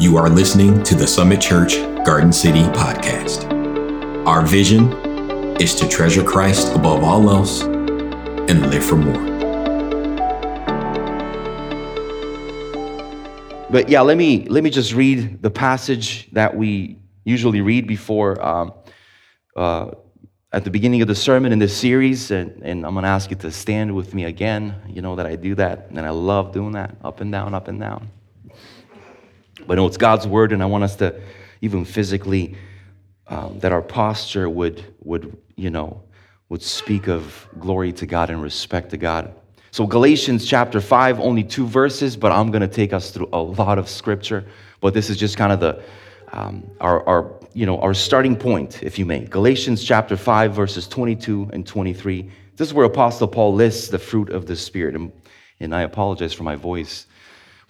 You are listening to the Summit Church Garden City podcast. Our vision is to treasure Christ above all else and live for more. But yeah, let me let me just read the passage that we usually read before um, uh, at the beginning of the sermon in this series, and, and I'm going to ask you to stand with me again. You know that I do that, and I love doing that, up and down, up and down. But no, it's God's word, and I want us to even physically um, that our posture would would you know would speak of glory to God and respect to God. So Galatians chapter five, only two verses, but I'm going to take us through a lot of scripture. But this is just kind of the um, our, our you know our starting point, if you may. Galatians chapter five, verses 22 and 23. This is where Apostle Paul lists the fruit of the Spirit, and, and I apologize for my voice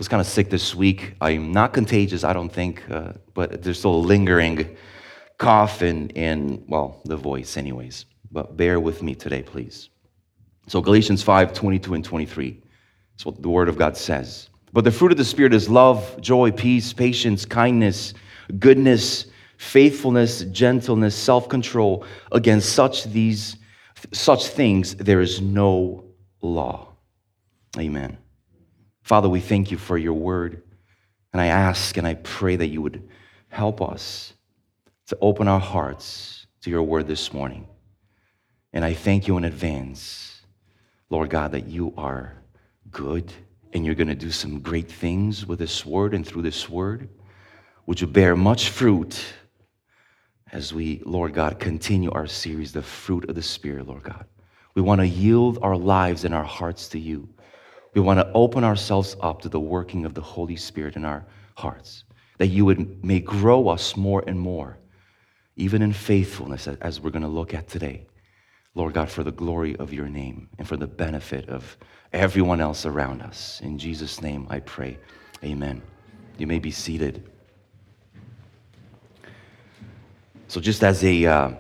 was kind of sick this week. I'm not contagious, I don't think, uh, but there's still a lingering cough and, and, well, the voice, anyways. But bear with me today, please. So, Galatians 5 22 and 23. That's what the Word of God says. But the fruit of the Spirit is love, joy, peace, patience, kindness, goodness, faithfulness, gentleness, self control. Against such, these, such things there is no law. Amen. Father, we thank you for your word. And I ask and I pray that you would help us to open our hearts to your word this morning. And I thank you in advance, Lord God, that you are good and you're going to do some great things with this word and through this word. Would you bear much fruit as we, Lord God, continue our series, The Fruit of the Spirit, Lord God? We want to yield our lives and our hearts to you. We want to open ourselves up to the working of the Holy Spirit in our hearts, that you would may grow us more and more, even in faithfulness, as we're going to look at today. Lord God, for the glory of your name and for the benefit of everyone else around us. In Jesus' name I pray. Amen. You may be seated. So, just as a, uh,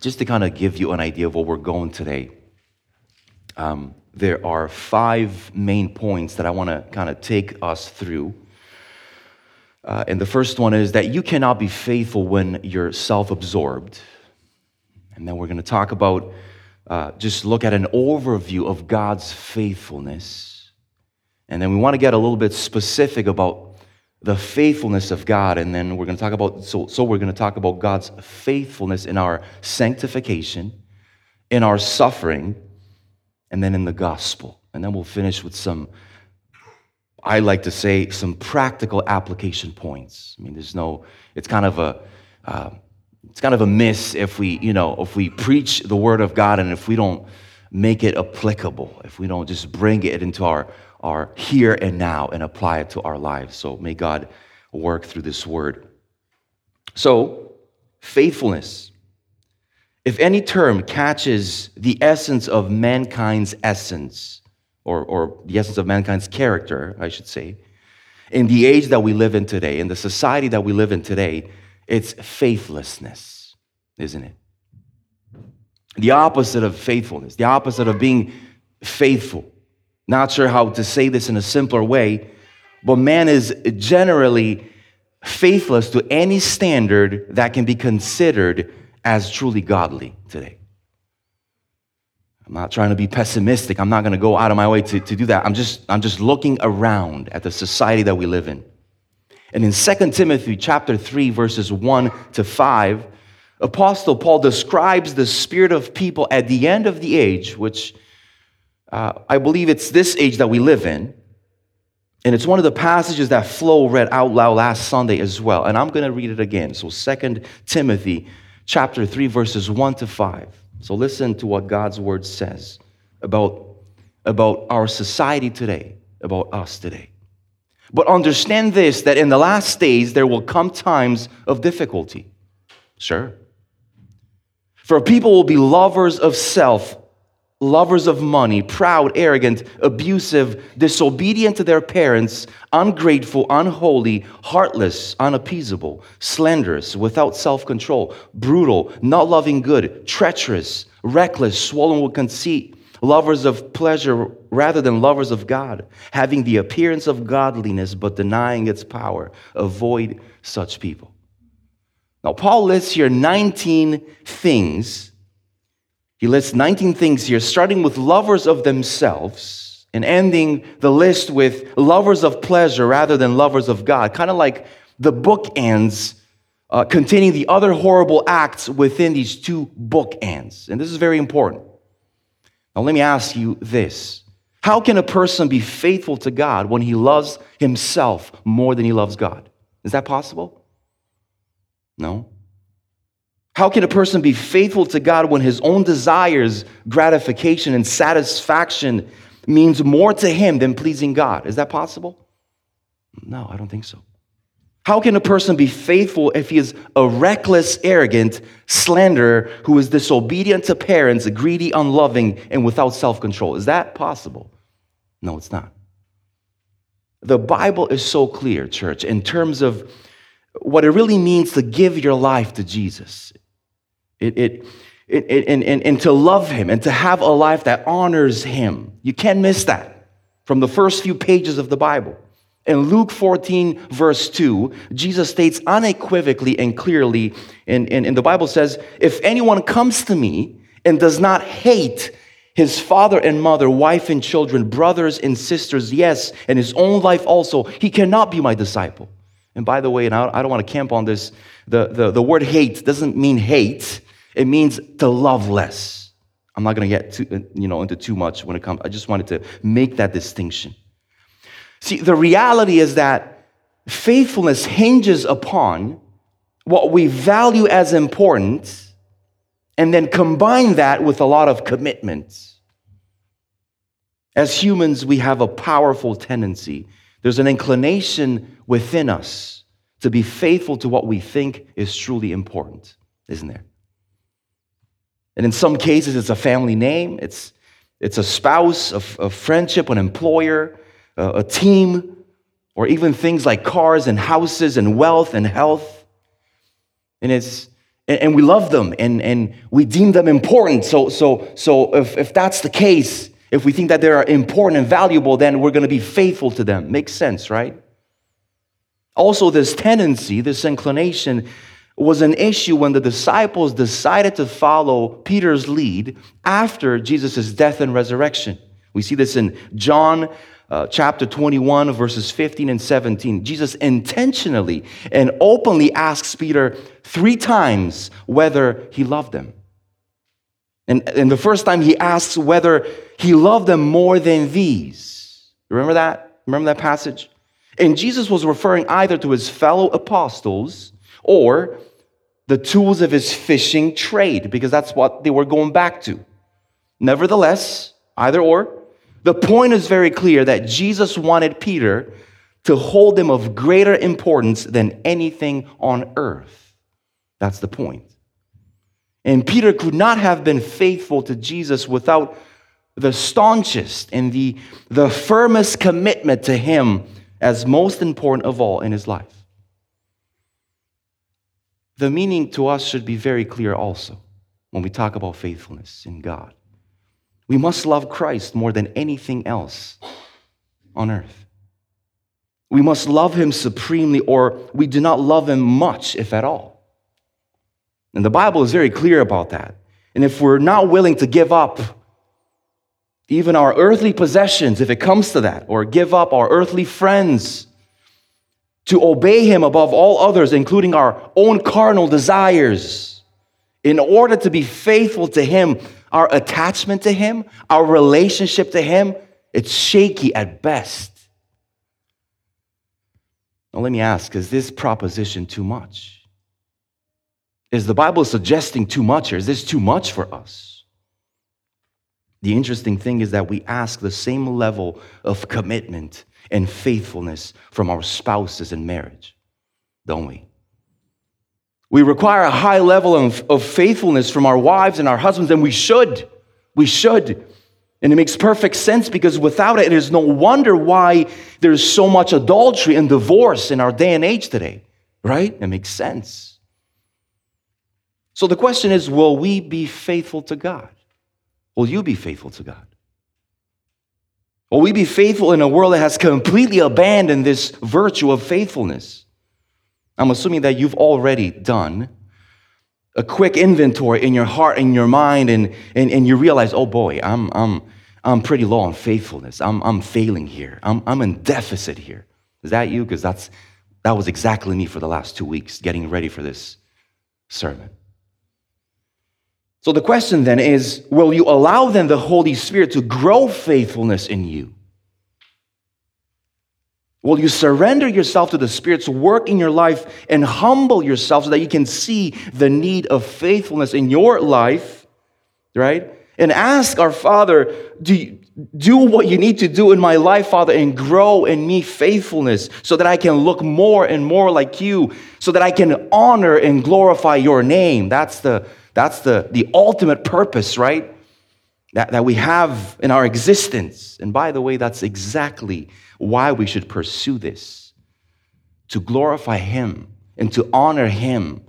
just to kind of give you an idea of where we're going today, um, there are five main points that I want to kind of take us through. Uh, and the first one is that you cannot be faithful when you're self absorbed. And then we're going to talk about, uh, just look at an overview of God's faithfulness. And then we want to get a little bit specific about the faithfulness of God. And then we're going to talk about, so, so we're going to talk about God's faithfulness in our sanctification, in our suffering, and then in the gospel. And then we'll finish with some, I like to say, some practical application points. I mean, there's no, it's kind of a, uh, it's kind of a miss if we, you know, if we preach the word of God and if we don't make it applicable, if we don't just bring it into our, our here and now and apply it to our lives. So may God work through this word. So, faithfulness. If any term catches the essence of mankind's essence, or, or the essence of mankind's character, I should say, in the age that we live in today, in the society that we live in today, it's faithlessness, isn't it? The opposite of faithfulness, the opposite of being faithful. Not sure how to say this in a simpler way, but man is generally faithless to any standard that can be considered as truly godly today. I'm not trying to be pessimistic. I'm not going to go out of my way to, to do that. I'm just, I'm just looking around at the society that we live in. And in 2 Timothy chapter 3, verses 1 to 5, Apostle Paul describes the spirit of people at the end of the age, which uh, I believe it's this age that we live in. And it's one of the passages that Flo read out loud last Sunday as well. And I'm going to read it again. So 2 Timothy chapter 3, verses 1 to 5. So listen to what God's word says about, about our society today, about us today. But understand this that in the last days there will come times of difficulty. Sure. For people will be lovers of self, lovers of money, proud, arrogant, abusive, disobedient to their parents, ungrateful, unholy, heartless, unappeasable, slanderous, without self control, brutal, not loving good, treacherous, reckless, swollen with conceit, lovers of pleasure rather than lovers of God, having the appearance of godliness but denying its power. Avoid such people. Now, Paul lists here 19 things. He lists 19 things here, starting with lovers of themselves and ending the list with lovers of pleasure rather than lovers of God, kind of like the bookends uh, containing the other horrible acts within these two bookends. And this is very important. Now, let me ask you this How can a person be faithful to God when he loves himself more than he loves God? Is that possible? No. How can a person be faithful to God when his own desires, gratification, and satisfaction means more to him than pleasing God? Is that possible? No, I don't think so. How can a person be faithful if he is a reckless, arrogant slanderer who is disobedient to parents, greedy, unloving, and without self control? Is that possible? No, it's not. The Bible is so clear, church, in terms of what it really means to give your life to Jesus. It, it, it, it and, and, and to love Him and to have a life that honors Him. You can't miss that from the first few pages of the Bible. In Luke 14, verse 2, Jesus states unequivocally and clearly, and, and, and, the Bible says, If anyone comes to me and does not hate his father and mother, wife and children, brothers and sisters, yes, and his own life also, he cannot be my disciple. And by the way, and I don't want to camp on this, the, the, the word hate doesn't mean hate, it means to love less. I'm not going to get too, uh, you know, into too much when it comes. I just wanted to make that distinction. See, the reality is that faithfulness hinges upon what we value as important and then combine that with a lot of commitment. As humans, we have a powerful tendency. There's an inclination within us to be faithful to what we think is truly important, isn't there? And in some cases, it's a family name, it's, it's a spouse, a, a friendship, an employer, a team, or even things like cars and houses and wealth and health. And it's and we love them and, and we deem them important. So, so, so if, if that's the case, if we think that they are important and valuable, then we're going to be faithful to them. Makes sense, right? Also, this tendency, this inclination, was an issue when the disciples decided to follow Peter's lead after Jesus' death and resurrection. We see this in John uh, chapter 21, verses 15 and 17, Jesus intentionally and openly asks Peter three times whether he loved them. And, and the first time he asks whether he loved them more than these. Remember that? Remember that passage? And Jesus was referring either to his fellow apostles or the tools of his fishing trade, because that's what they were going back to. Nevertheless, either or, the point is very clear that Jesus wanted Peter to hold him of greater importance than anything on earth. That's the point. And Peter could not have been faithful to Jesus without the staunchest and the, the firmest commitment to him as most important of all in his life. The meaning to us should be very clear also when we talk about faithfulness in God. We must love Christ more than anything else on earth. We must love him supremely, or we do not love him much, if at all. And the Bible is very clear about that. And if we're not willing to give up even our earthly possessions, if it comes to that, or give up our earthly friends, to obey him above all others, including our own carnal desires, in order to be faithful to him, our attachment to Him, our relationship to Him, it's shaky at best. Now, let me ask is this proposition too much? Is the Bible suggesting too much, or is this too much for us? The interesting thing is that we ask the same level of commitment and faithfulness from our spouses in marriage, don't we? We require a high level of, of faithfulness from our wives and our husbands, and we should. We should. And it makes perfect sense because without it, it is no wonder why there's so much adultery and divorce in our day and age today, right? It makes sense. So the question is will we be faithful to God? Will you be faithful to God? Will we be faithful in a world that has completely abandoned this virtue of faithfulness? I'm assuming that you've already done a quick inventory in your heart and your mind, and, and, and you realize, oh boy, I'm, I'm, I'm pretty low on faithfulness. I'm, I'm failing here. I'm, I'm in deficit here. Is that you? Because that's that was exactly me for the last two weeks, getting ready for this sermon. So the question then is will you allow then the Holy Spirit to grow faithfulness in you? Will you surrender yourself to the Spirit's work in your life and humble yourself so that you can see the need of faithfulness in your life, right? And ask our Father, do you, do what you need to do in my life, Father, and grow in me faithfulness so that I can look more and more like you, so that I can honor and glorify your name. That's the, that's the, the ultimate purpose, right? That, that we have in our existence. And by the way, that's exactly why we should pursue this to glorify Him and to honor Him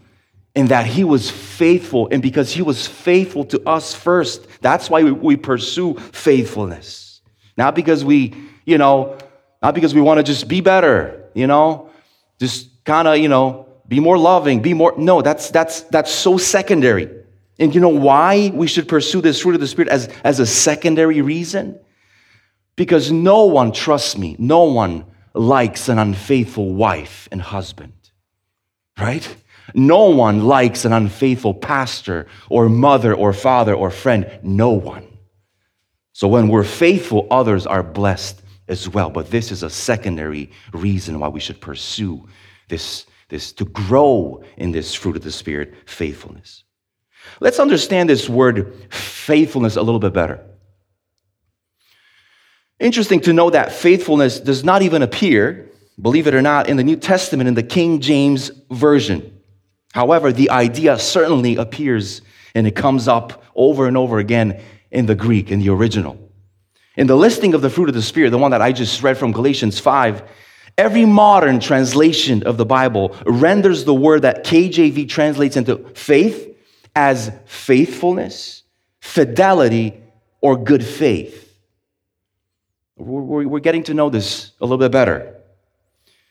in that He was faithful. And because He was faithful to us first, that's why we, we pursue faithfulness. Not because we, you know, not because we want to just be better, you know, just kind of, you know, be more loving, be more. No, that's that's that's so secondary. And you know why we should pursue this fruit of the Spirit as, as a secondary reason? Because no one, trusts me, no one likes an unfaithful wife and husband, right? No one likes an unfaithful pastor or mother or father or friend. No one. So when we're faithful, others are blessed as well. But this is a secondary reason why we should pursue this, this to grow in this fruit of the Spirit, faithfulness. Let's understand this word faithfulness a little bit better. Interesting to know that faithfulness does not even appear, believe it or not, in the New Testament in the King James Version. However, the idea certainly appears and it comes up over and over again in the Greek, in the original. In the listing of the fruit of the Spirit, the one that I just read from Galatians 5, every modern translation of the Bible renders the word that KJV translates into faith as faithfulness, fidelity, or good faith. We're getting to know this a little bit better.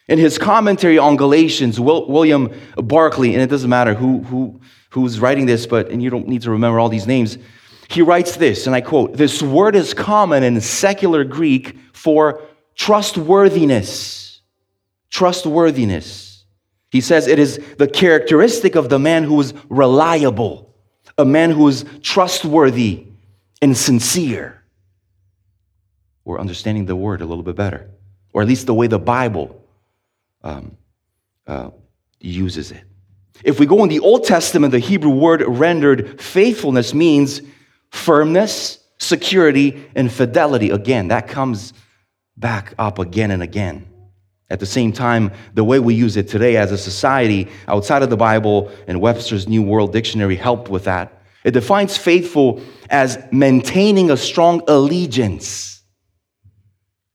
In his commentary on Galatians, William Barclay, and it doesn't matter who, who, who's writing this, but and you don't need to remember all these names, he writes this, and I quote This word is common in secular Greek for trustworthiness. Trustworthiness. He says it is the characteristic of the man who is reliable, a man who is trustworthy and sincere. We're understanding the word a little bit better, or at least the way the Bible um, uh, uses it. If we go in the Old Testament, the Hebrew word rendered faithfulness means firmness, security, and fidelity. Again, that comes back up again and again. At the same time, the way we use it today as a society outside of the Bible and Webster's New World Dictionary helped with that. It defines faithful as maintaining a strong allegiance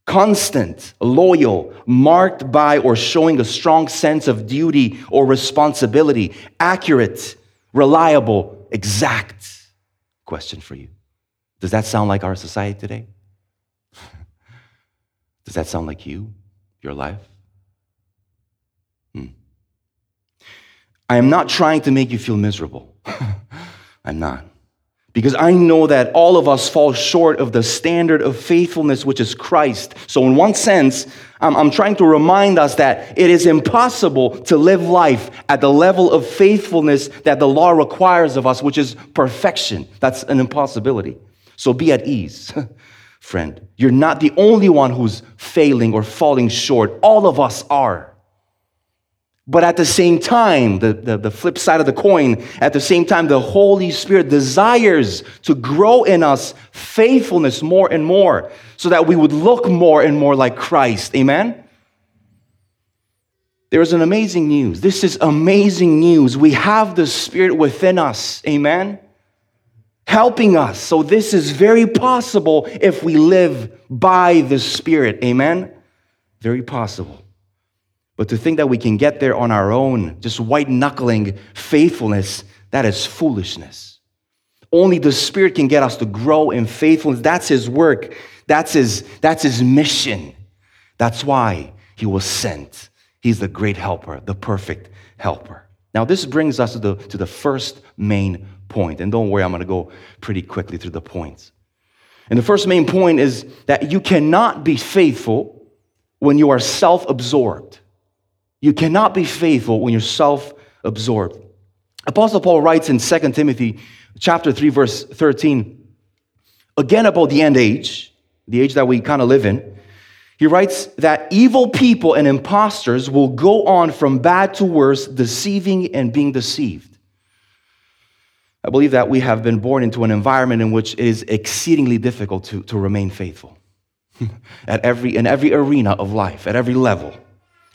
constant, loyal, marked by or showing a strong sense of duty or responsibility, accurate, reliable, exact. Question for you Does that sound like our society today? Does that sound like you, your life? Hmm. I am not trying to make you feel miserable. I'm not because I know that all of us fall short of the standard of faithfulness, which is Christ. So, in one sense, I'm, I'm, trying to remind us that it is impossible to live life at the level of faithfulness that the law requires of us, which is perfection. That's an impossibility. So, be at ease, friend. You're not the only one who's failing or falling short, all of us are. But at the same time, the, the, the, flip side of the coin, at the same time, the Holy Spirit desires to grow in us faithfulness more and more so that we would look more and more like Christ. Amen? There is an amazing news. This is amazing news. We have the Spirit within us. Amen? Helping us. So, this is very possible if we live by the Spirit. Amen? Very possible. But to think that we can get there on our own, just white knuckling faithfulness, that is foolishness. Only the Spirit can get us to grow in faithfulness. That's His work. That's his, that's his mission. That's why he was sent. He's the great helper, the perfect helper. Now, this brings us to the, to the first main point. And don't worry, I'm going to go pretty quickly through the points. And the first main point is that you cannot be faithful when you are self absorbed. You cannot be faithful when you're self absorbed. Apostle Paul writes in 2 Timothy chapter 3 verse 13 again about the end age, the age that we kind of live in. He writes that evil people and impostors will go on from bad to worse, deceiving and being deceived. I believe that we have been born into an environment in which it is exceedingly difficult to, to remain faithful at every, in every arena of life, at every level.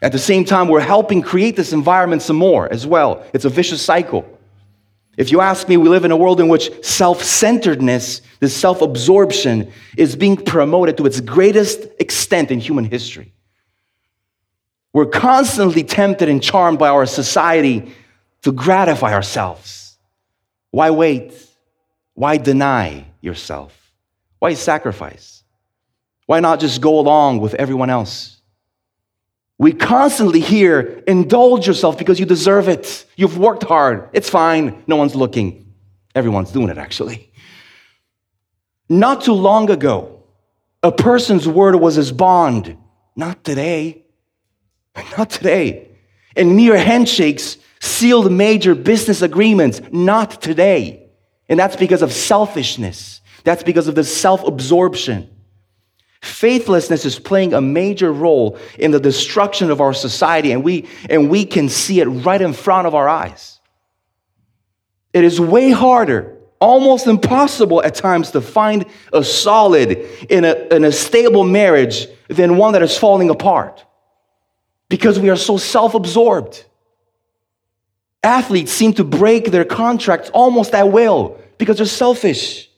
At the same time, we're helping create this environment some more as well. It's a vicious cycle. If you ask me, we live in a world in which self centeredness, this self absorption, is being promoted to its greatest extent in human history. We're constantly tempted and charmed by our society to gratify ourselves. Why wait? Why deny yourself? Why sacrifice? Why not just go along with everyone else? We constantly hear, indulge yourself because you deserve it. You've worked hard. It's fine. No one's looking. Everyone's doing it, actually. Not too long ago, a person's word was his bond. Not today. Not today. And mere handshakes sealed major business agreements. Not today. And that's because of selfishness. That's because of the self absorption. Faithlessness is playing a major role in the destruction of our society, and we, and we can see it right in front of our eyes. It is way harder, almost impossible at times, to find a solid in a, in a stable marriage than one that is falling apart because we are so self absorbed. Athletes seem to break their contracts almost at will because they're selfish.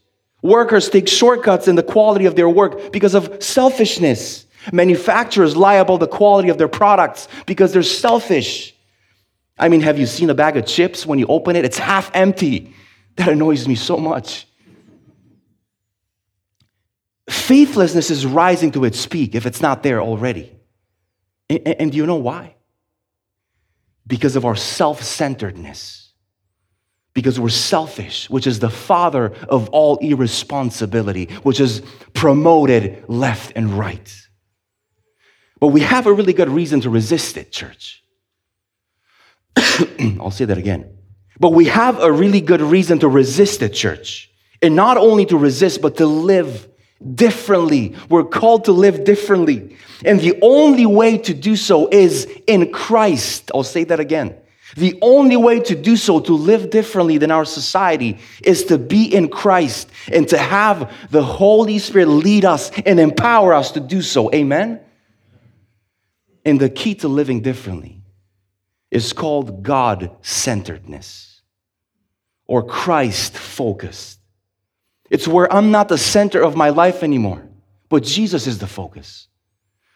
Workers take shortcuts in the quality of their work because of selfishness. Manufacturers lie about the quality of their products because they're selfish. I mean, have you seen a bag of chips when you open it? It's half empty. That annoys me so much. Faithlessness is rising to its peak if it's not there already. And, and do you know why? Because of our self centeredness because we're selfish, which is the father of all irresponsibility, which is promoted left and right. But we have a really good reason to resist it, church. I'll say that again. But we have a really good reason to resist it, church. And not only to resist, but to live differently. We're called to live differently. And the only way to do so is in Christ. I'll say that again. The only way to do so, to live differently than our society, is to be in Christ and to have the Holy Spirit lead us and empower us to do so. Amen? And the key to living differently is called God centeredness or Christ focused. It's where I'm not the center of my life anymore, but Jesus is the focus.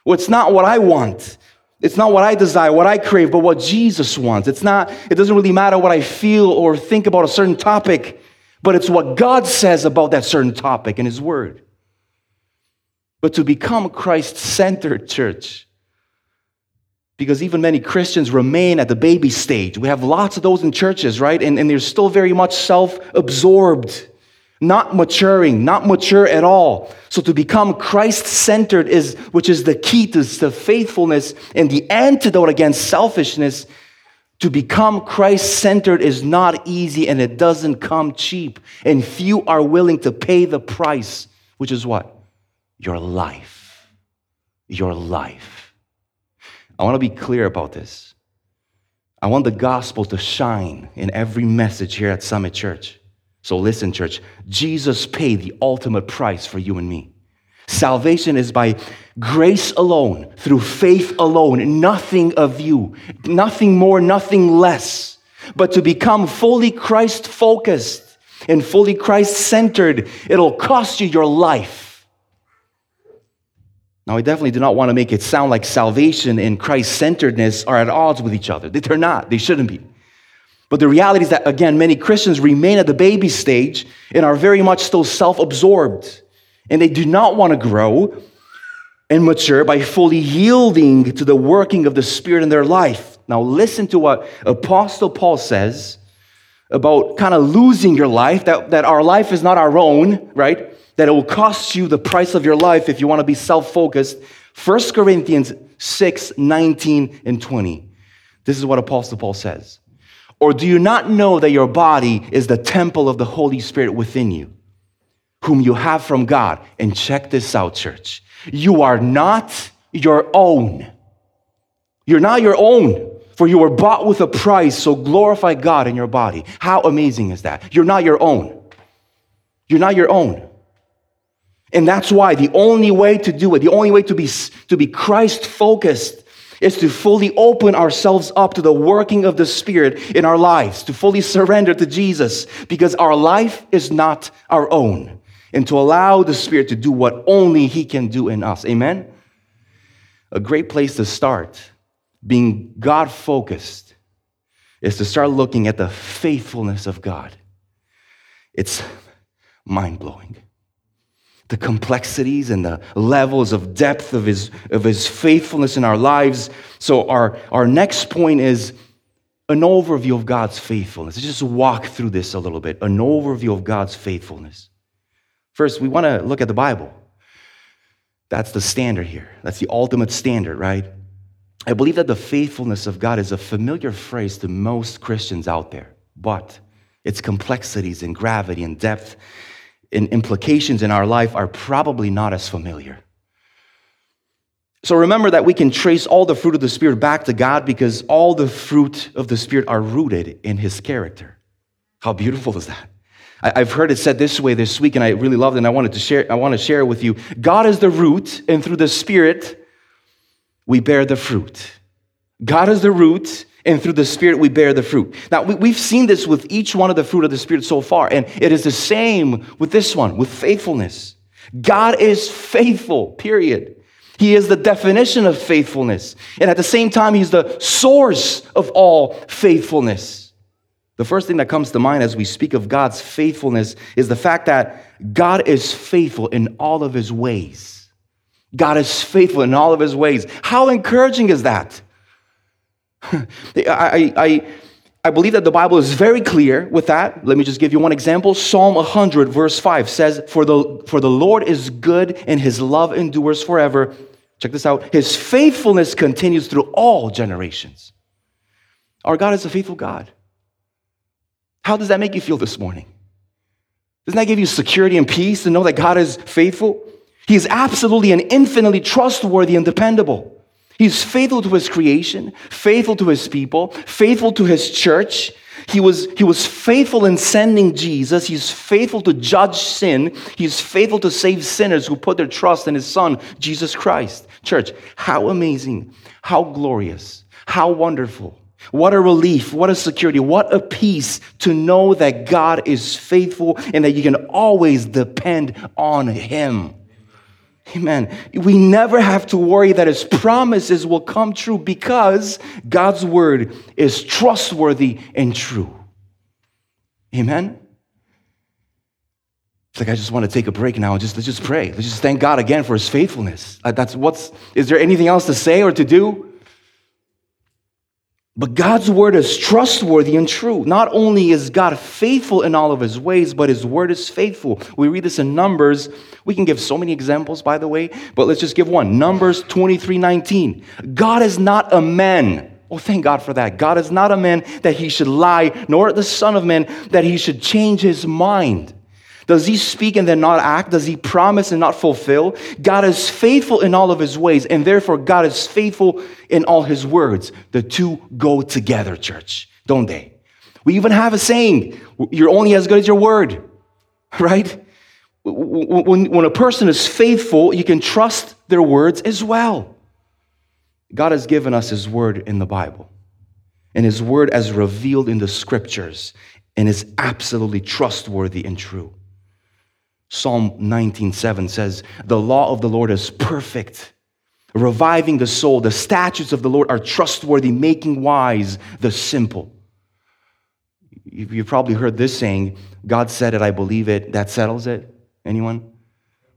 Well, it's not what I want, it's not what I desire, what I crave, but what Jesus wants. It's not, it doesn't really matter what I feel or think about a certain topic, but it's what God says about that certain topic in His Word. But to become Christ centered church, because even many Christians remain at the baby stage. We have lots of those in churches, right? And, and they're still very much self absorbed not maturing, not mature at all. So to become Christ centered is, which is the key to the faithfulness and the antidote against selfishness. To become Christ centered is not easy and it doesn't come cheap. And few are willing to pay the price, which is what? Your life. Your life. I want to be clear about this. I want the gospel to shine in every message here at Summit Church. So listen, church, Jesus paid the ultimate price for you and me. Salvation is by grace alone, through faith alone, nothing of you, nothing more, nothing less. But to become fully Christ focused and fully Christ centered, it'll cost you your life. Now, I definitely do not want to make it sound like salvation and Christ centeredness are at odds with each other. They're not, they shouldn't be. But the reality is that, again, many Christians remain at the baby stage and are very much still self absorbed. and they do not want to grow and mature by fully yielding to the working of the Spirit in their life. Now, listen to what Apostle Paul says about kind of losing your life, that, that our life is not our own, right? That it will cost you the price of your life if you want to be self focused. 1 Corinthians 6 19 and 20. This is what Apostle Paul says. Or do you not know that your body is the temple of the Holy Spirit within you, whom you have from God? And check this out, church. You are not your own. You're not your own, for you were bought with a price, so glorify God in your body. How amazing is that? You're not your own. You're not your own. And that's why the only way to do it, the only way to be, to be Christ focused, is to fully open ourselves up to the working of the Spirit in our lives, to fully surrender to Jesus, because our life is not our own, and to allow the Spirit to do what only He can do in us. Amen? A great place to start being God focused is to start looking at the faithfulness of God. It's mind blowing the complexities and the levels of depth of his, of his faithfulness in our lives. So, our, our next point is an overview of God's faithfulness. Let's just walk through this a little bit an overview of God's faithfulness. First, we want to look at the Bible. That's the standard here. That's the ultimate standard, right? I believe that the faithfulness of God is a familiar phrase to most Christians out there, but its complexities and gravity and depth and implications in our life are probably not as familiar. So remember that we can trace all the fruit of the Spirit back to God because all the fruit of the Spirit are rooted in His character. How beautiful is that? I've heard it said this way this week, and I really loved it, and I wanted to share, I want to share it with you. God is the root, and through the Spirit, we bear the fruit. God is the root, and through the Spirit we bear the fruit. Now, we, have seen this with each one of the fruit of the Spirit so far, and it is the same with this one, with faithfulness. God is faithful, period. He is the definition of faithfulness. And at the same time, He's the source of all faithfulness. The first thing that comes to mind as we speak of God's faithfulness is the fact that God is faithful in all of His ways. God is faithful in all of His ways. How encouraging is that? I, I, I believe that the Bible is very clear with that. Let me just give you one example. Psalm 100, verse 5 says, For the, for the Lord is good and his love endures forever. Check this out. His faithfulness continues through all generations. Our God is a faithful God. How does that make you feel this morning? Doesn't that give you security and peace to know that God is faithful? He is absolutely and infinitely trustworthy and dependable. He's faithful to his creation, faithful to his people, faithful to his church. He was, he was faithful in sending Jesus. He's faithful to judge sin. He's faithful to save sinners who put their trust in his son, Jesus Christ. Church, how amazing, how glorious, how wonderful. What a relief, what a security, what a peace to know that God is faithful and that you can always depend on him. Amen. We never have to worry that his promises will come true because God's word is trustworthy and true. Amen. It's like I just want to take a break now and just let's just pray. Let's just thank God again for his faithfulness. Uh, that's what's is there anything else to say or to do? But God's word is trustworthy and true. Not only is God faithful in all of his ways, but his word is faithful. We read this in Numbers. We can give so many examples, by the way, but let's just give one. Numbers 23 19. God is not a man. Oh, thank God for that. God is not a man that he should lie, nor the Son of Man that he should change his mind. Does he speak and then not act? Does he promise and not fulfill? God is faithful in all of his ways, and therefore God is faithful in all his words. The two go together, church, don't they? We even have a saying you're only as good as your word, right? When, a person is faithful, you can trust their words as well. God has given us his word in the Bible, and his word as revealed in the scriptures, and is absolutely trustworthy and true. Psalm 19:7 says, "The law of the Lord is perfect, reviving the soul. The statutes of the Lord are trustworthy, making wise the simple." You've probably heard this saying, God said it, I believe it, that settles it. Anyone?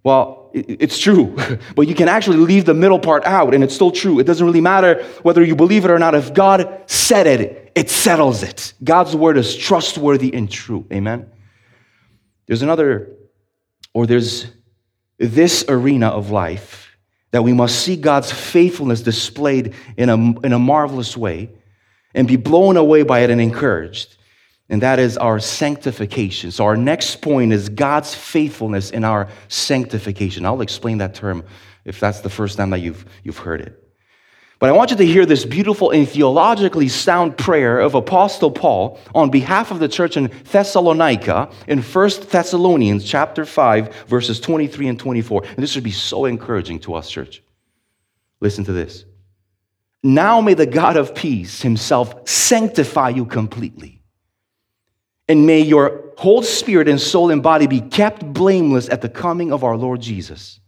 Well, it's true, but you can actually leave the middle part out and it's still true. It doesn't really matter whether you believe it or not. If God said it, it settles it. God's word is trustworthy and true. Amen. There's another, or there's this arena of life that we must see God's faithfulness displayed in a, in a marvelous way and be blown away by it and encouraged and that is our sanctification. So, our next point is God's faithfulness in our sanctification. I'll explain that term if that's the first time that you've, you've heard it. But I want you to hear this beautiful and theologically sound prayer of Apostle Paul on behalf of the church in Thessalonica in 1 Thessalonians chapter 5 verses 23 and 24. And this should be so encouraging to us church. Listen to this. Now may the God of peace himself sanctify you completely and may your whole spirit and soul and body be kept blameless at the coming of our Lord Jesus.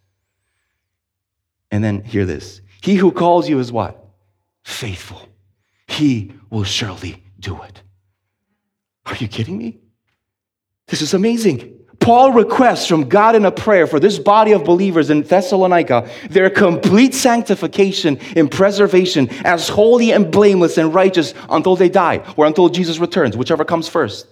And then hear this He who calls you is what? Faithful. He will surely do it. Are you kidding me? This is amazing. Paul requests from God in a prayer for this body of believers in Thessalonica their complete sanctification and preservation as holy and blameless and righteous until they die or until Jesus returns, whichever comes first.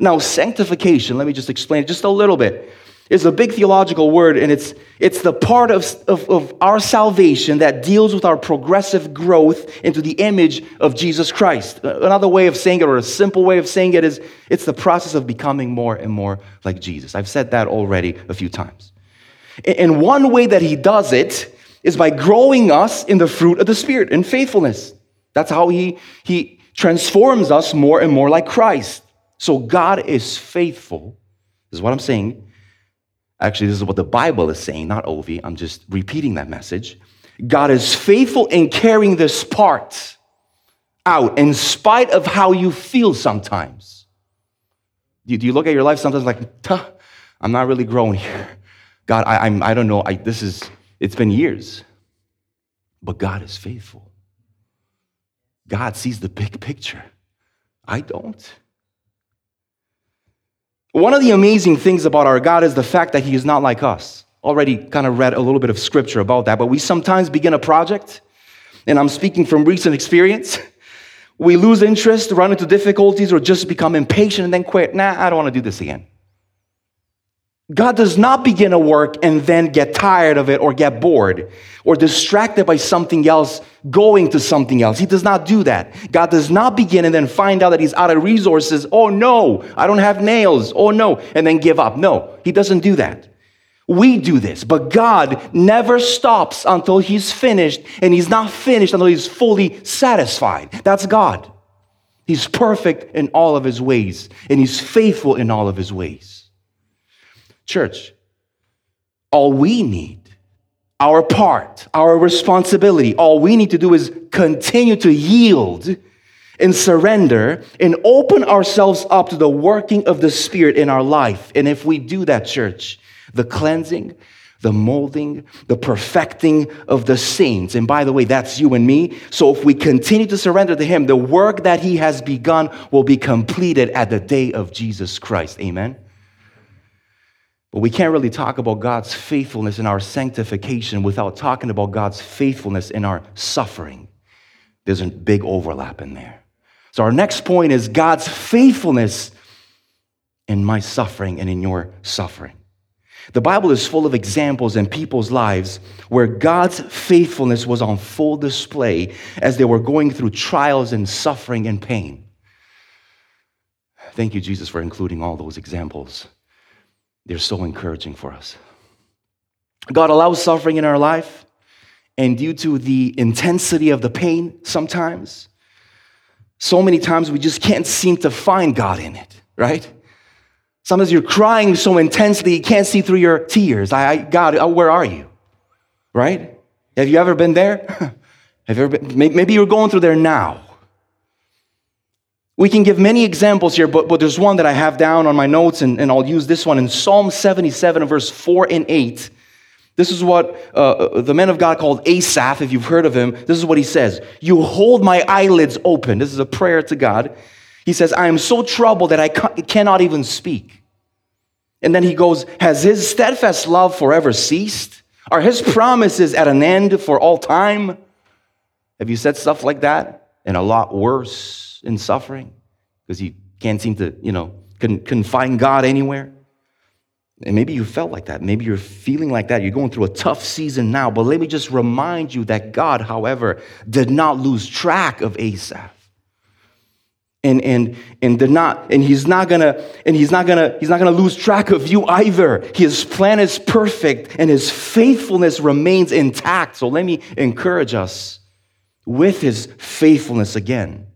Now, sanctification, let me just explain just a little bit, is a big theological word, and it's, it's the part of, of, of our salvation that deals with our progressive growth into the image of Jesus Christ. Another way of saying it, or a simple way of saying it, is it's the process of becoming more and more like Jesus. I've said that already a few times. And one way that he does it is by growing us in the fruit of the Spirit, in faithfulness. That's how he, he transforms us more and more like Christ. So God is faithful. Is what I'm saying. Actually, this is what the Bible is saying, not Ovi. I'm just repeating that message. God is faithful in carrying this part out in spite of how you feel sometimes. Do you look at your life sometimes like, I'm not really growing here. God, I, I'm, I don't know. I, this is, it's been years. But God is faithful. God sees the big picture. I don't. One of the amazing things about our God is the fact that He is not like us. Already kind of read a little bit of scripture about that, but we sometimes begin a project, and I'm speaking from recent experience. We lose interest, run into difficulties, or just become impatient and then quit. Nah, I don't want to do this again. God does not begin a work and then get tired of it or get bored or distracted by something else, going to something else. He does not do that. God does not begin and then find out that he's out of resources. Oh no, I don't have nails. Oh no, and then give up. No, he doesn't do that. We do this, but God never stops until he's finished, and he's not finished until he's fully satisfied. That's God. He's perfect in all of his ways, and he's faithful in all of his ways. Church, all we need, our part, our responsibility, all we need to do is continue to yield and surrender and open ourselves up to the working of the Spirit in our life. And if we do that, church, the cleansing, the molding, the perfecting of the saints. And by the way, that's you and me. So if we continue to surrender to Him, the work that He has begun will be completed at the day of Jesus Christ. Amen. But we can't really talk about God's faithfulness in our sanctification without talking about God's faithfulness in our suffering. There's a big overlap in there. So, our next point is God's faithfulness in my suffering and in your suffering. The Bible is full of examples in people's lives where God's faithfulness was on full display as they were going through trials and suffering and pain. Thank you, Jesus, for including all those examples they're so encouraging for us. God allows suffering in our life, and due to the intensity of the pain, sometimes, so many times we just can't seem to find God in it, right? Sometimes you're crying so intensely you can't see through your tears. I, I God, uh, where are you? Right? Have you ever been there? Have you ever been, maybe you're going through there now. We can give many examples here, but, but there's one that I have down on my notes, and, and I'll use this one in Psalm 77, verse 4 and 8. This is what uh, the man of God called Asaph, if you've heard of him, this is what he says You hold my eyelids open. This is a prayer to God. He says, I am so troubled that I cannot even speak. And then he goes, Has his steadfast love forever ceased? Are his promises at an end for all time? Have you said stuff like that? And a lot worse in suffering because you can't seem to, you know, can, can find God anywhere. And maybe you felt like that. Maybe you're feeling like that. You're going through a tough season now. But let me just remind you that God, however, did not lose track of Asaph. And, and, and did not, and he's not gonna, and he's not gonna, he's not gonna lose track of you either. His plan is perfect and his faithfulness remains intact. So let me encourage us with his faithfulness again.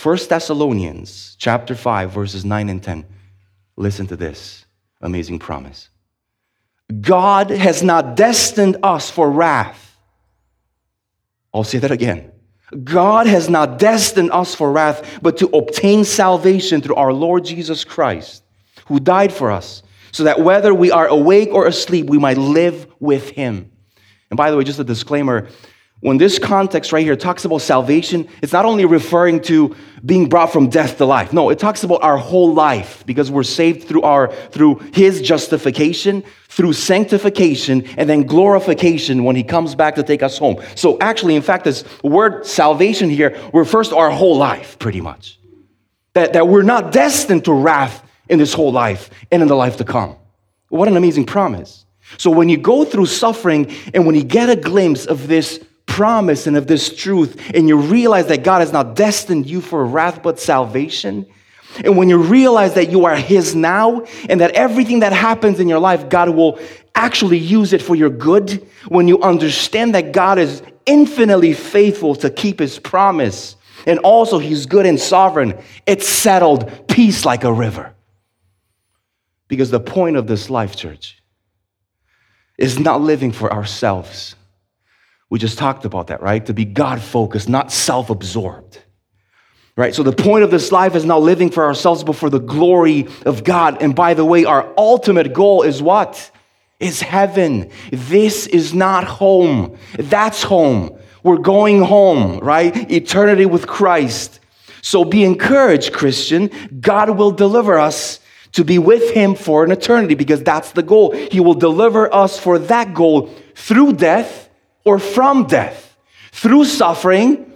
First Thessalonians chapter 5, verses 9 and 10. Listen to this amazing promise. God has not destined us for wrath. I'll say that again. God has not destined us for wrath, but to obtain salvation through our Lord Jesus Christ, who died for us, so that whether we are awake or asleep, we might live with him. And by the way, just a disclaimer when this context right here talks about salvation, it's not only referring to being brought from death to life. No, it talks about our whole life because we're saved through our through his justification, through sanctification, and then glorification when he comes back to take us home. So actually, in fact, this word salvation here refers to our whole life, pretty much. That, that we're not destined to wrath in this whole life and in the life to come. What an amazing promise. So when you go through suffering and when you get a glimpse of this promise and of this truth, and you realize that God has not destined you for wrath but salvation, and when you realize that you are His now, and that everything that happens in your life, God will actually use it for your good, when you understand that God is infinitely faithful to keep His promise, and also He's good and sovereign, it's settled, peace like a river. Because the point of this life, church, is not living for ourselves we just talked about that, right? To be God focused, not self absorbed. Right? So the point of this life is not living for ourselves, but for the glory of God. And by the way, our ultimate goal is what? Is heaven. This is not home. That's home. We're going home, right? Eternity with Christ. So be encouraged, Christian. God will deliver us to be with Him for an eternity because that's the goal. He will deliver us for that goal through death or from death through suffering,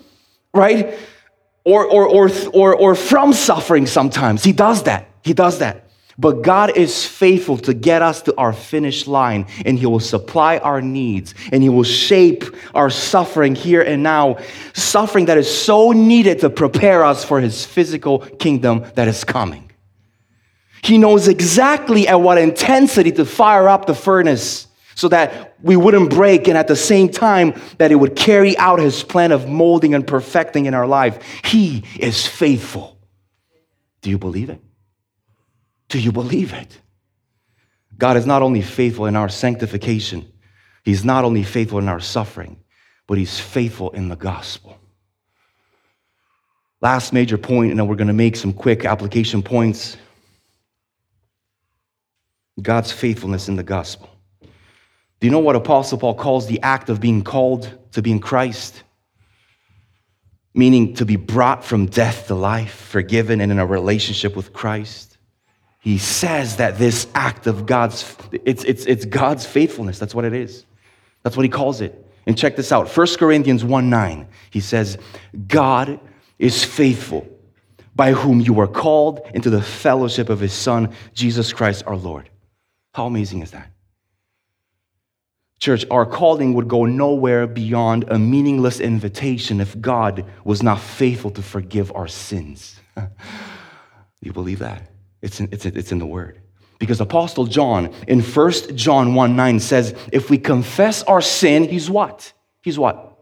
right? Or, or, or, or, or from suffering sometimes. He does that. He does that. But God is faithful to get us to our finish line, and He will supply our needs, and He will shape our suffering here and now, suffering that is so needed to prepare us for His physical kingdom that is coming. He knows exactly at what intensity to fire up the furnace so that we wouldn't break and at the same time that it would carry out his plan of molding and perfecting in our life. He is faithful. Do you believe it? Do you believe it? God is not only faithful in our sanctification, He's not only faithful in our suffering, but He's faithful in the gospel. Last major point, and then we're going to make some quick application points God's faithfulness in the gospel. Do you know what Apostle Paul calls the act of being called to be in Christ? Meaning to be brought from death to life, forgiven, and in a relationship with Christ. He says that this act of God's, it's, it's, it's God's faithfulness. That's what it is. That's what he calls it. And check this out 1 Corinthians 1 9, he says, God is faithful, by whom you are called into the fellowship of his Son, Jesus Christ our Lord. How amazing is that? Church, our calling would go nowhere beyond a meaningless invitation if God was not faithful to forgive our sins. You believe that? It's in, it's, it's in the Word. Because Apostle John in 1 John 1 9 says, if we confess our sin, he's what? He's what?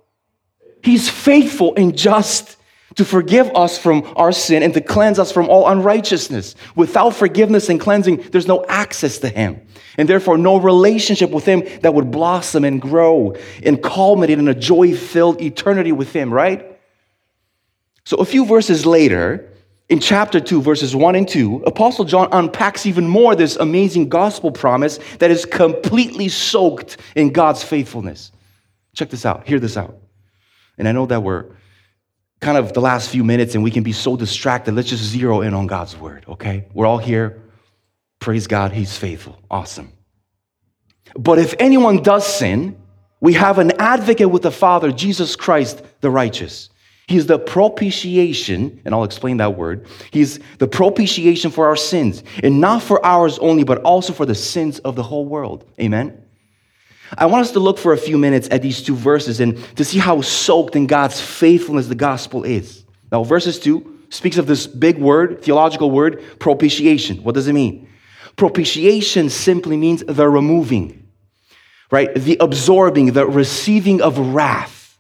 He's faithful and just to forgive us from our sin and to cleanse us from all unrighteousness. Without forgiveness and cleansing, there's no access to Him, and therefore no relationship with Him that would blossom and grow and culminate in a joy filled eternity with Him, right? So, a few verses later, in chapter 2, verses 1 and 2, Apostle John unpacks even more this amazing gospel promise that is completely soaked in God's faithfulness. Check this out, hear this out. And I know that we're kind of the last few minutes and we can be so distracted. Let's just zero in on God's word, okay? We're all here. Praise God, He's faithful. Awesome. But if anyone does sin, we have an advocate with the Father, Jesus Christ, the righteous. He's the propitiation, and I'll explain that word. He's the propitiation for our sins, and not for ours only, but also for the sins of the whole world. Amen? I want us to look for a few minutes at these two verses and to see how soaked in God's faithfulness the gospel is. Now, verses 2 speaks of this big word, theological word, propitiation. What does it mean? Propitiation simply means the removing, right? The absorbing, the receiving of wrath.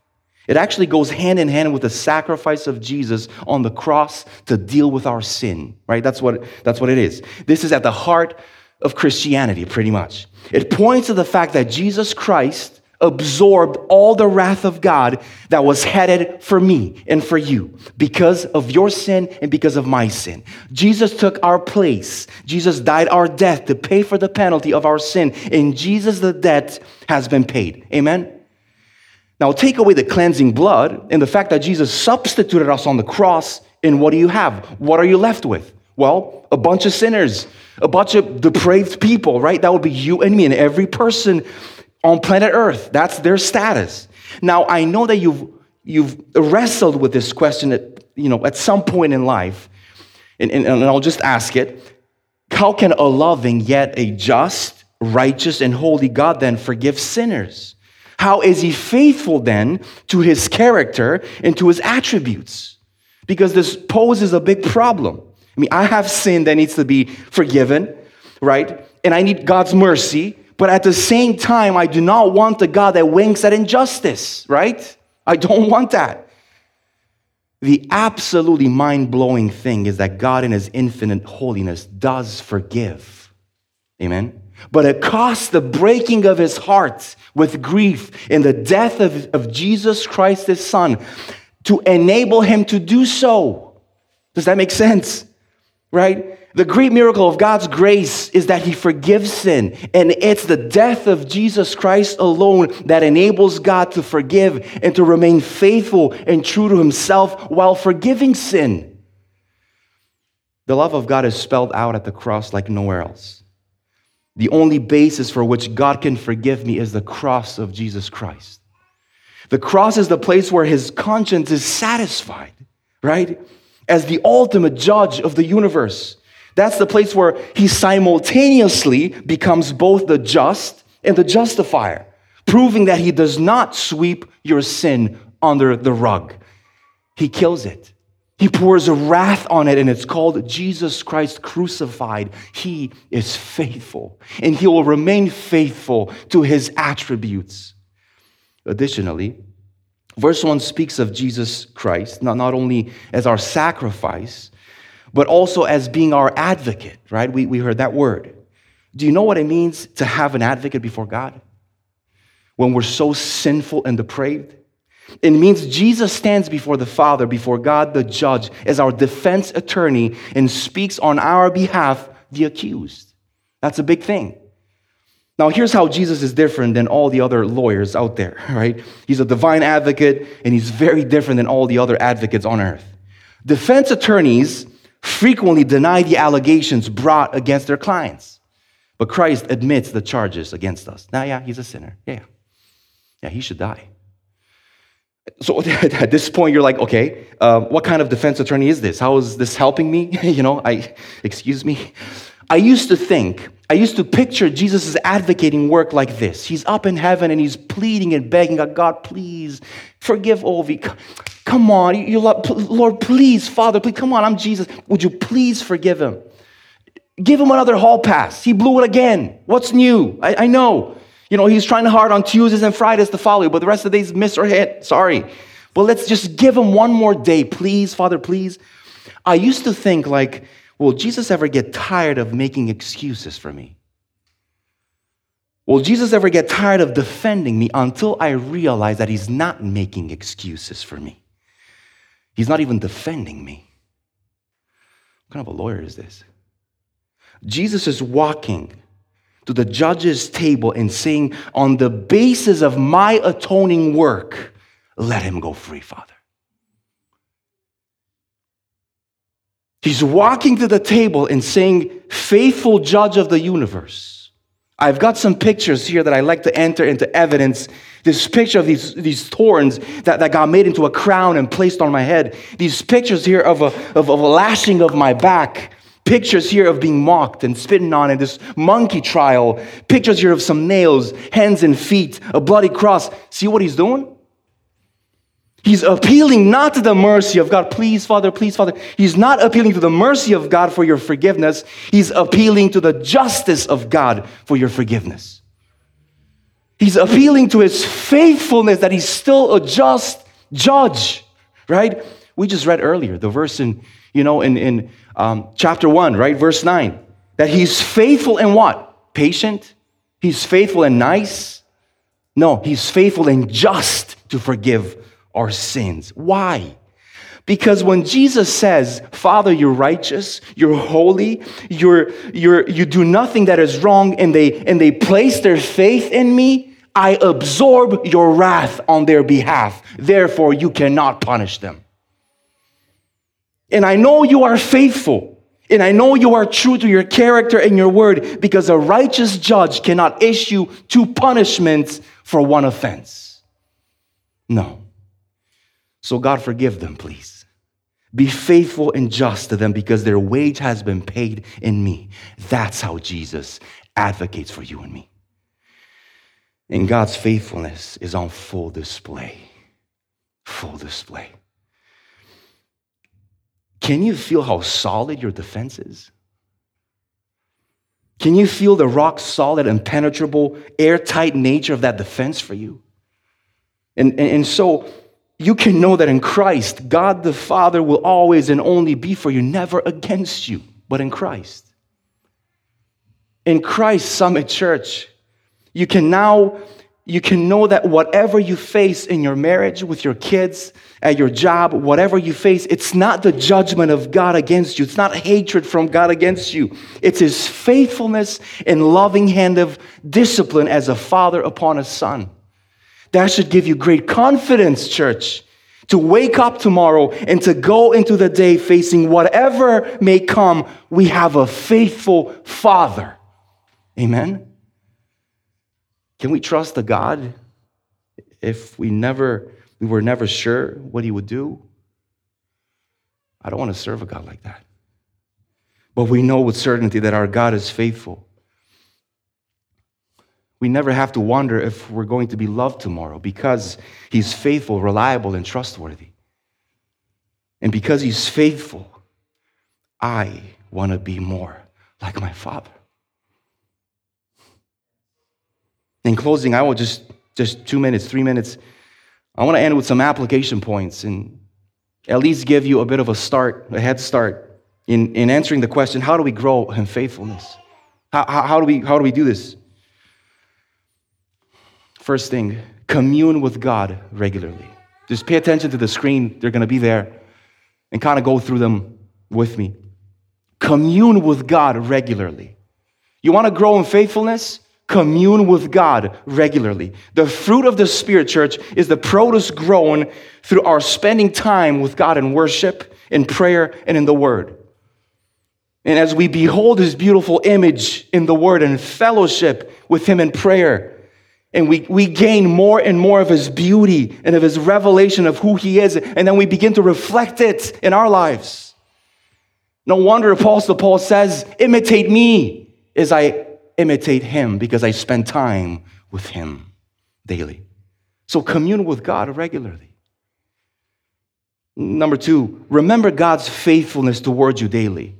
It actually goes hand in hand with the sacrifice of Jesus on the cross to deal with our sin, right? That's what, that's what it is. This is at the heart of Christianity, pretty much. It points to the fact that Jesus Christ absorbed all the wrath of God that was headed for me and for you because of your sin and because of my sin. Jesus took our place. Jesus died our death to pay for the penalty of our sin. In Jesus, the debt has been paid. Amen? Now, take away the cleansing blood and the fact that Jesus substituted us on the cross, and what do you have? What are you left with? Well, a bunch of sinners, a bunch of depraved people, right? That would be you and me and every person on planet Earth. That's their status. Now, I know that you've you've wrestled with this question at you know at some point in life, and, and, and I'll just ask it: How can a loving yet a just, righteous, and holy God then forgive sinners? How is he faithful then to his character and to his attributes? Because this poses a big problem. I mean, I have sin that needs to be forgiven, right? And I need God's mercy, but at the same time, I do not want a God that winks at injustice, right? I don't want that. The absolutely mind blowing thing is that God, in His infinite holiness, does forgive. Amen? But it costs the breaking of His heart with grief in the death of, of Jesus Christ, his son, to enable him to do so. Does that make sense? Right? The great miracle of God's grace is that he forgives sin, and it's the death of Jesus Christ alone that enables God to forgive and to remain faithful and true to himself while forgiving sin. The love of God is spelled out at the cross like nowhere else. The only basis for which God can forgive me is the cross of Jesus Christ. The cross is the place where his conscience is satisfied, right? As the ultimate judge of the universe. That's the place where he simultaneously becomes both the just and the justifier, proving that he does not sweep your sin under the rug. He kills it. He pours a wrath on it, and it's called Jesus Christ crucified. He is faithful, and he will remain faithful to his attributes. Additionally, verse 1 speaks of Jesus Christ, not, not only as our sacrifice, but also as being our advocate, right? We, we heard that word. Do you know what it means to have an advocate before God? When we're so sinful and depraved? It means Jesus stands before the Father, before God the judge, as our defense attorney and speaks on our behalf, the accused. That's a big thing. Now, here's how Jesus is different than all the other lawyers out there, right? He's a divine advocate, and he's very different than all the other advocates on earth. Defense attorneys frequently deny the allegations brought against their clients, but Christ admits the charges against us. Now, yeah, he's a sinner. Yeah. Yeah, he should die. So at this point, you're like, okay, uh, what kind of defense attorney is this? How is this helping me? you know, I, excuse me. I used to think, I used to picture Jesus' advocating work like this. He's up in heaven and he's pleading and begging God, please forgive Ovi. Come on, you, love, Lord, please, Father, please, come on, I'm Jesus. Would you please forgive him? Give him another hall pass. He blew it again. What's new? I, I know. You know, he's trying hard on Tuesdays and Fridays to follow you, but the rest of the days miss or hit. Sorry. But let's just give him one more day, please, Father, please. I used to think, like, will Jesus ever get tired of making excuses for me? Will Jesus ever get tired of defending me until I realize that he's not making excuses for me? He's not even defending me. What kind of a lawyer is this? Jesus is walking to the judge's table and saying, On the basis of my atoning work, let him go free, Father. He's walking to the table and saying, Faithful judge of the universe. I've got some pictures here that I like to enter into evidence. This picture of these, these thorns that, that got made into a crown and placed on my head. These pictures here of a, of, of a lashing of my back. Pictures here of being mocked and spitting on in this monkey trial. Pictures here of some nails, hands and feet, a bloody cross. See what he's doing? He's appealing not to the mercy of God. Please, Father, please, Father. He's not appealing to the mercy of God for your forgiveness. He's appealing to the justice of God for your forgiveness. He's appealing to his faithfulness that he's still a just judge, right? We just read earlier the verse in, you know, in, in um, chapter 1, right? Verse 9. That he's faithful and what? Patient? He's faithful and nice? No, he's faithful and just to forgive our sins. Why? Because when Jesus says, Father, you're righteous, you're holy, you're, you're, you do nothing that is wrong, and they, and they place their faith in me, I absorb your wrath on their behalf. Therefore, you cannot punish them. And I know you are faithful, and I know you are true to your character and your word, because a righteous judge cannot issue two punishments for one offense. No. So, God, forgive them, please. Be faithful and just to them because their wage has been paid in me. That's how Jesus advocates for you and me. And God's faithfulness is on full display. Full display. Can you feel how solid your defense is? Can you feel the rock solid, impenetrable, airtight nature of that defense for you? And, and, and so, you can know that in Christ, God the Father will always and only be for you, never against you, but in Christ. In Christ Summit Church, you can now you can know that whatever you face in your marriage, with your kids, at your job, whatever you face, it's not the judgment of God against you. It's not hatred from God against you. It's His faithfulness and loving hand of discipline as a father upon a son. That should give you great confidence, church, to wake up tomorrow and to go into the day facing whatever may come. We have a faithful Father. Amen. Can we trust the God if we never we were never sure what he would do? I don't want to serve a God like that. But we know with certainty that our God is faithful we never have to wonder if we're going to be loved tomorrow because he's faithful, reliable, and trustworthy. And because he's faithful, I want to be more like my father. In closing, I will just, just two minutes, three minutes. I want to end with some application points and at least give you a bit of a start, a head start in, in answering the question how do we grow in faithfulness? How, how, how, do we, how do we do this? First thing, commune with God regularly. Just pay attention to the screen, they're going to be there, and kind of go through them with me. Commune with God regularly. You want to grow in faithfulness? Commune with God regularly. The fruit of the Spirit, church, is the produce grown through our spending time with God in worship, in prayer, and in the Word. And as we behold His beautiful image in the Word and fellowship with Him in prayer, and we, we gain more and more of his beauty and of his revelation of who he is. And then we begin to reflect it in our lives. No wonder Apostle Paul says, imitate me as I imitate him because I spend time with him daily. So commune with God regularly. Number two, remember God's faithfulness towards you daily.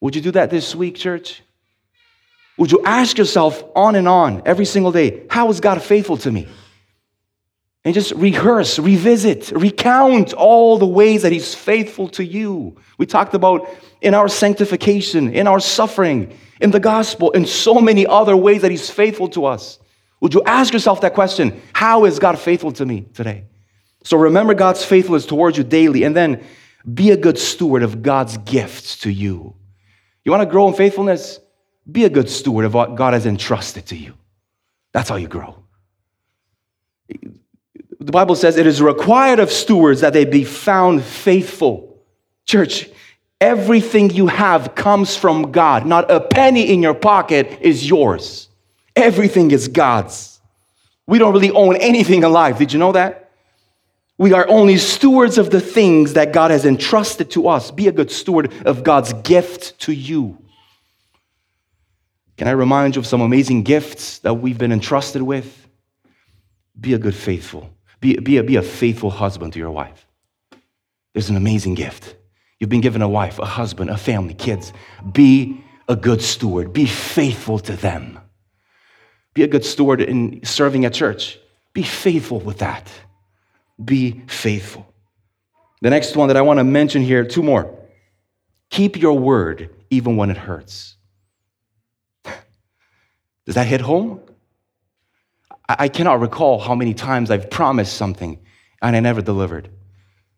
Would you do that this week, church? Would you ask yourself on and on every single day, how is God faithful to me? And just rehearse, revisit, recount all the ways that He's faithful to you. We talked about in our sanctification, in our suffering, in the gospel, in so many other ways that He's faithful to us. Would you ask yourself that question? How is God faithful to me today? So remember God's faithfulness towards you daily, and then be a good steward of God's gifts to you. You want to grow in faithfulness? Be a good steward of what God has entrusted to you. That's how you grow. The Bible says it is required of stewards that they be found faithful. Church, Everything you have comes from God. Not a penny in your pocket is yours. Everything is God's. We don't really own anything in life. Did you know that? We are only stewards of the things that God has entrusted to us. Be a good steward of God's gift to you. Can I remind you of some amazing gifts that we've been entrusted with? Be a good faithful. Be, be, a, be a faithful husband to your wife. There's an amazing gift. You've been given a wife, a husband, a family, kids. Be a good steward. Be faithful to them. Be a good steward in serving at church. Be faithful with that. Be faithful. The next one that I want to mention here, two more. Keep your word even when it hurts. Does that hit home? I cannot recall how many times I've promised something and I never delivered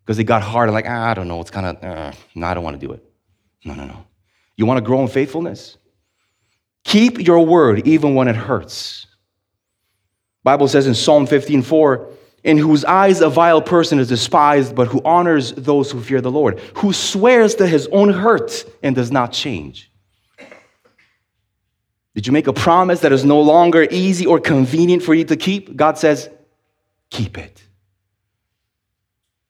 because it got hard. I'm like, ah, I don't know. It's kind of, uh, no, I don't want to do it. No, no, no. You want to grow in faithfulness? Keep your word even when it hurts. Bible says in Psalm 15, 4, in whose eyes a vile person is despised, but who honors those who fear the Lord, who swears to his own hurt and does not change. Did you make a promise that is no longer easy or convenient for you to keep? God says, keep it.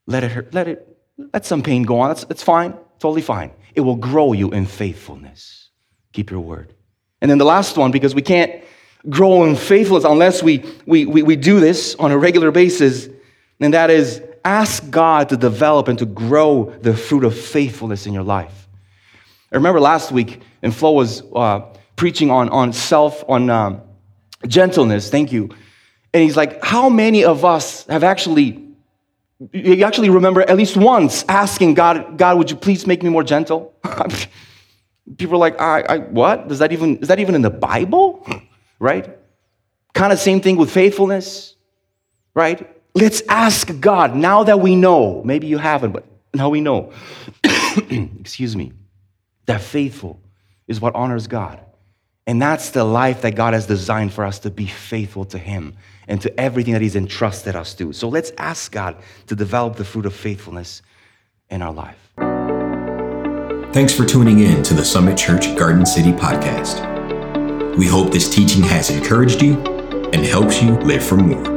Let it hurt, let it, let some pain go on. That's, that's fine, totally fine. It will grow you in faithfulness. Keep your word. And then the last one, because we can't grow in faithfulness unless we, we, we, we do this on a regular basis, and that is ask God to develop and to grow the fruit of faithfulness in your life. I remember last week, and Flo was uh, preaching on, on self, on um, gentleness. Thank you. And he's like, How many of us have actually you actually remember at least once asking God, God, would you please make me more gentle? People are like, I, I, what? Does that even, is that even in the Bible? Right? Kind of same thing with faithfulness, right? Let's ask God now that we know, maybe you haven't, but now we know, excuse me, that faithful is what honors God. And that's the life that God has designed for us to be faithful to Him and to everything that He's entrusted us to. So let's ask God to develop the fruit of faithfulness in our life. Thanks for tuning in to the Summit Church Garden City podcast. We hope this teaching has encouraged you and helps you live for more.